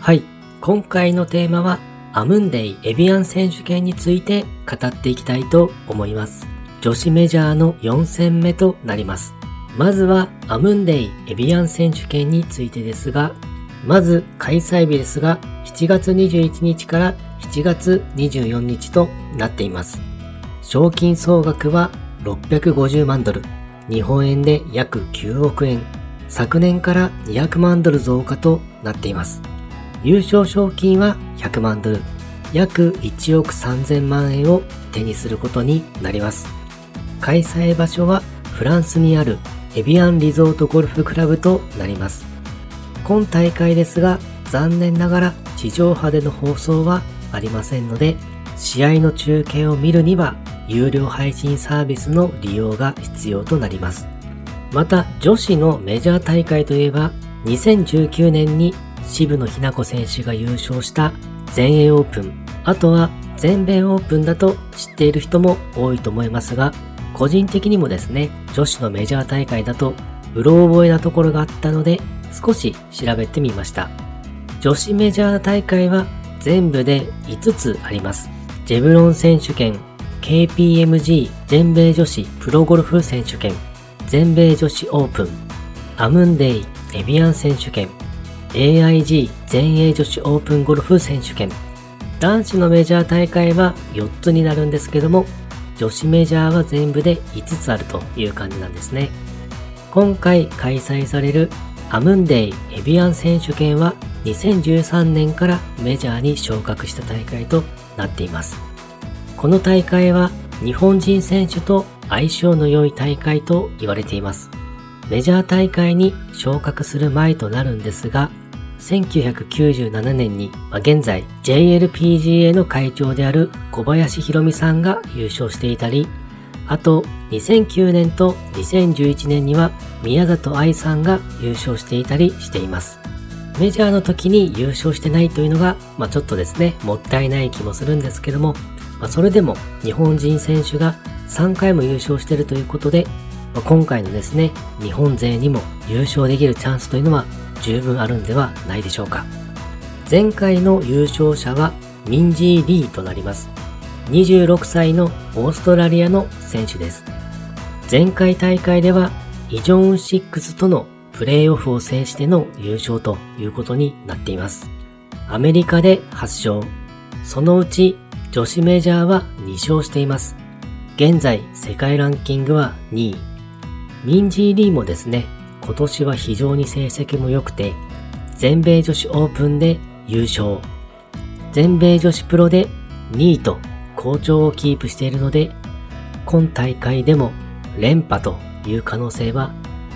はい。今回のテーマは、アムンデイエビアン選手権について語っていきたいと思います。女子メジャーの4戦目となります。まずは、アムンデイエビアン選手権についてですが、まず開催日ですが、7月21日から7月24日となっています。賞金総額は650万ドル、日本円で約9億円、昨年から200万ドル増加となっています。優勝賞金は100万ドル、約1億3000万円を手にすることになります。開催場所はフランスにあるエビアンリゾートゴルフクラブとなります。今大会ですが残念ながら地上波での放送はありませんので試合の中継を見るには有料配信サービスの利用が必要となります。また女子のメジャー大会といえば2019年に渋野日向子選手が優勝した全英オープン、あとは全米オープンだと知っている人も多いと思いますが、個人的にもですね、女子のメジャー大会だと、うろ覚えなところがあったので、少し調べてみました。女子メジャー大会は全部で5つあります。ジェブロン選手権、KPMG 全米女子プロゴルフ選手権、全米女子オープン、アムンデイエビアン選手権、AIG 全英女子オープンゴルフ選手権。男子のメジャー大会は4つになるんですけども、女子メジャーは全部で5つあるという感じなんですね。今回開催されるアムンデイエビアン選手権は2013年からメジャーに昇格した大会となっています。この大会は日本人選手と相性の良い大会と言われています。メジャー大会に昇格する前となるんですが、1997年に、まあ、現在 JLPGA の会長である小林博美さんが優勝していたり、あと2009年と2011年には宮里藍さんが優勝していたりしています。メジャーの時に優勝してないというのが、まあ、ちょっとですね、もったいない気もするんですけども、まあ、それでも日本人選手が3回も優勝しているということで、まあ、今回のですね、日本勢にも優勝できるチャンスというのは十分あるんではないでしょうか。前回の優勝者はミンジー・リーとなります。26歳のオーストラリアの選手です。前回大会ではイジョン6とのプレーオフを制しての優勝ということになっています。アメリカで8勝、そのうち女子メジャーは2勝しています。現在世界ランキングは2位。ミンジー・リーもですね、今年は非常に成績も良くて、全米女子オープンで優勝、全米女子プロで2位と好調をキープしているので、今大会でも連覇という可能性は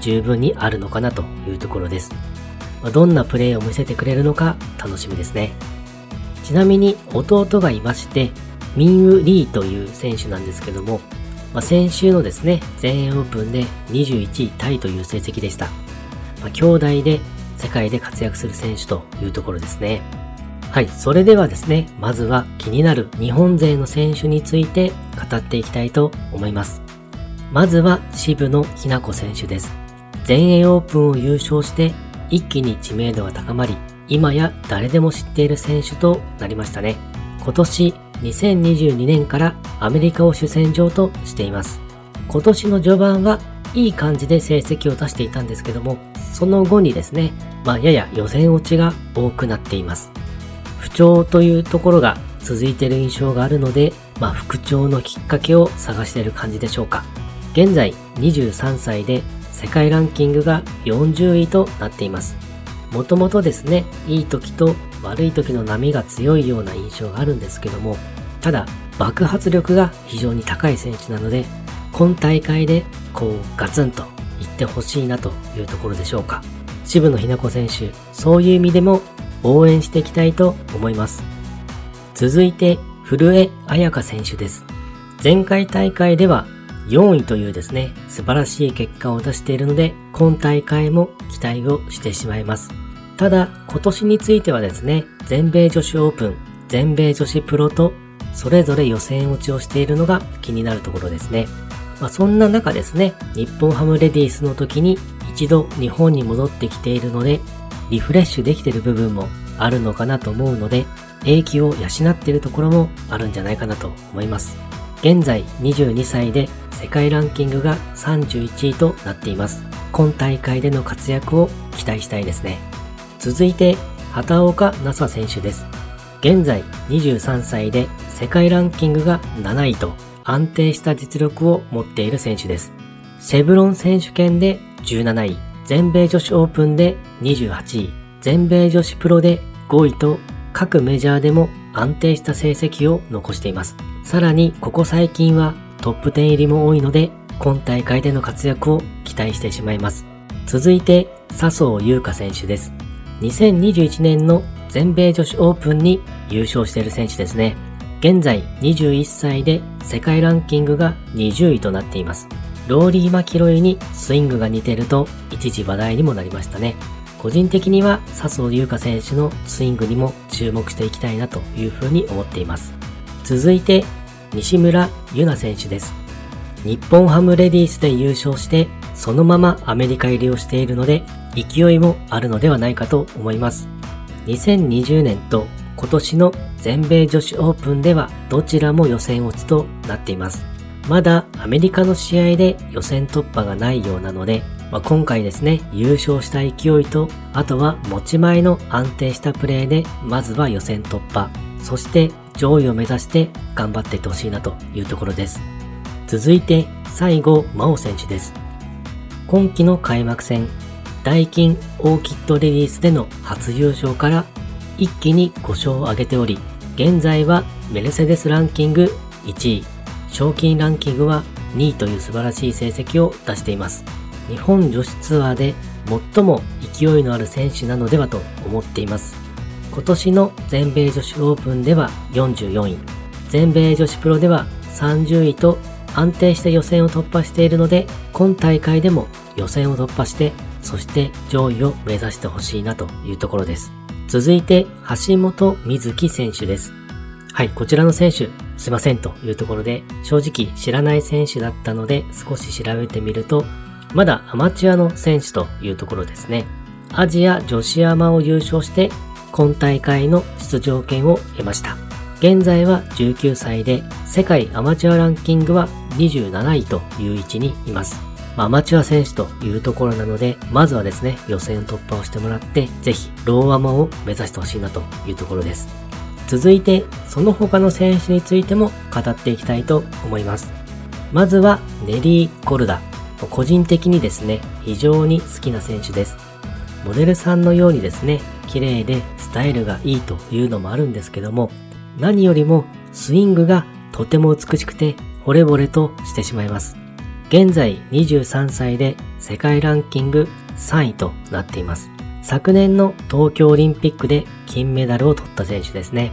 十分にあるのかなというところです。どんなプレーを見せてくれるのか楽しみですね。ちなみに弟がいまして、ミンウ・リーという選手なんですけども、まあ、先週のですね、全英オープンで21位タイという成績でした。まあ、兄弟で世界で活躍する選手というところですね。はい、それではですね、まずは気になる日本勢の選手について語っていきたいと思います。まずは渋野日向子選手です。全英オープンを優勝して一気に知名度が高まり、今や誰でも知っている選手となりましたね。今年2022年からアメリカを主戦場としています。今年の序盤はいい感じで成績を出していたんですけども、その後にですね、まあやや予選落ちが多くなっています。不調というところが続いている印象があるので、まあ復調のきっかけを探している感じでしょうか。現在23歳で世界ランキングが40位となっています。もともとですね、いい時と悪い時の波が強いような印象があるんですけども、ただ爆発力が非常に高い選手なので、今大会でこうガツンと言ってほしいなというところでしょうか。渋野日向子選手、そういう意味でも応援していきたいと思います。続いて、古江彩香選手です。前回大会では4位というですね、素晴らしい結果を出しているので、今大会も期待をしてしまいます。ただ、今年についてはですね、全米女子オープン、全米女子プロと、それぞれ予選落ちをしているのが気になるところですね。まあ、そんな中ですね、日本ハムレディースの時に一度日本に戻ってきているので、リフレッシュできている部分もあるのかなと思うので、英気を養っているところもあるんじゃないかなと思います。現在22歳で世界ランキングが31位となっています。今大会での活躍を期待したいですね。続いて、畑岡奈紗選手です。現在23歳で世界ランキングが7位と安定した実力を持っている選手です。シェブロン選手権で17位、全米女子オープンで28位、全米女子プロで5位と各メジャーでも安定した成績を残しています。さらにここ最近はトップ10入りも多いので今大会での活躍を期待してしまいます。続いて笹生優花選手です。2021年の全米女子オープンに優勝している選手ですね。現在21歳で世界ランキングが20位となっています。ローリー・マキロイにスイングが似てると一時話題にもなりましたね。個人的には笹生優花選手のスイングにも注目していきたいなというふうに思っています。続いて西村優奈選手です。日本ハムレディースで優勝してそのままアメリカ入りをしているので勢いもあるのではないかと思います。2020年と今年の全米女子オープンではどちらも予選落ちとなっています。まだアメリカの試合で予選突破がないようなので、まあ、今回ですね、優勝した勢いと、あとは持ち前の安定したプレーで、まずは予選突破、そして上位を目指して頑張っていってほしいなというところです。続いて、最後、真央選手です。今季の開幕戦、ダイキンオーキッドレディースでの初優勝から一気に5勝を挙げており、現在はメルセデスランキング1位、賞金ランキングは2位という素晴らしい成績を出しています。日本女子ツアーで最も勢いのある選手なのではと思っています。今年の全米女子オープンでは44位、全米女子プロでは30位と安定して予選を突破しているので、今大会でも予選を突破して、そして上位を目指してほしいなというところです。続いて、橋本瑞希選手です。はい、こちらの選手、すいませんというところで、正直知らない選手だったので少し調べてみると、まだアマチュアの選手というところですね。アジア女子アマを優勝して、今大会の出場権を得ました。現在は19歳で、世界アマチュアランキングは27位という位置にいます。アマチュア選手というところなので、まずはですね、予選突破をしてもらって、ぜひ、ローアマを目指してほしいなというところです。続いて、その他の選手についても語っていきたいと思います。まずは、ネリー・ゴルダ。個人的にですね、非常に好きな選手です。モデルさんのようにですね、綺麗でスタイルがいいというのもあるんですけども、何よりもスイングがとても美しくて惚れ惚れとしてしまいます。現在23歳で世界ランキング3位となっています。昨年の東京オリンピックで金メダルを取った選手ですね。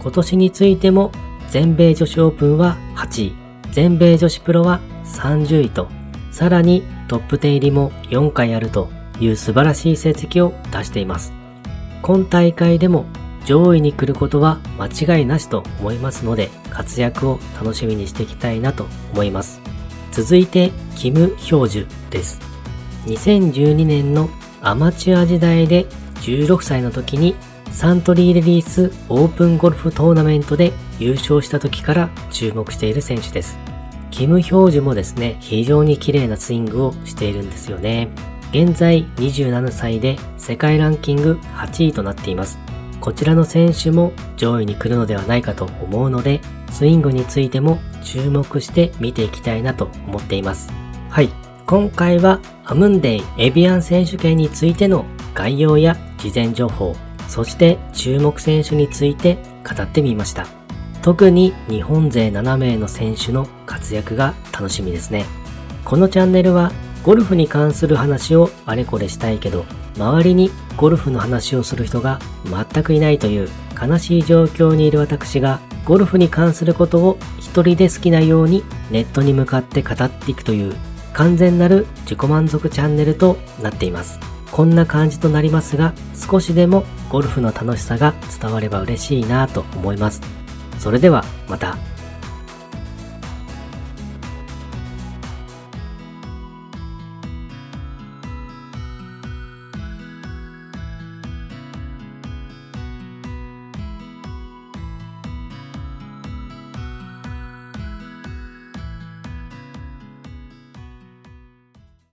今年についても全米女子オープンは8位、全米女子プロは30位と、さらにトップ10入りも4回あるという素晴らしい成績を出しています。今大会でも上位に来ることは間違いなしと思いますので活躍を楽しみにしていきたいなと思います。続いて、キム・ヒョウジュです。2012年のアマチュア時代で16歳の時にサントリーレディースオープンゴルフトーナメントで優勝した時から注目している選手です。キム・ヒョウジュもですね、非常に綺麗なスイングをしているんですよね。現在27歳で世界ランキング8位となっています。こちらの選手も上位に来るのではないかと思うので、スイングについても注目して見ていきたいなと思っています。はい。今回はアムンデイエビアン選手権についての概要や事前情報、そして注目選手について語ってみました。特に日本勢7名の選手の活躍が楽しみですね。このチャンネルはゴルフに関する話をあれこれしたいけど、周りにゴルフの話をする人が全くいないという悲しい状況にいる私がゴルフに関することを一人で好きなようにネットに向かって語っていくという完全なる自己満足チャンネルとなっています。こんな感じとなりますが少しでもゴルフの楽しさが伝われば嬉しいなと思います。それではまた。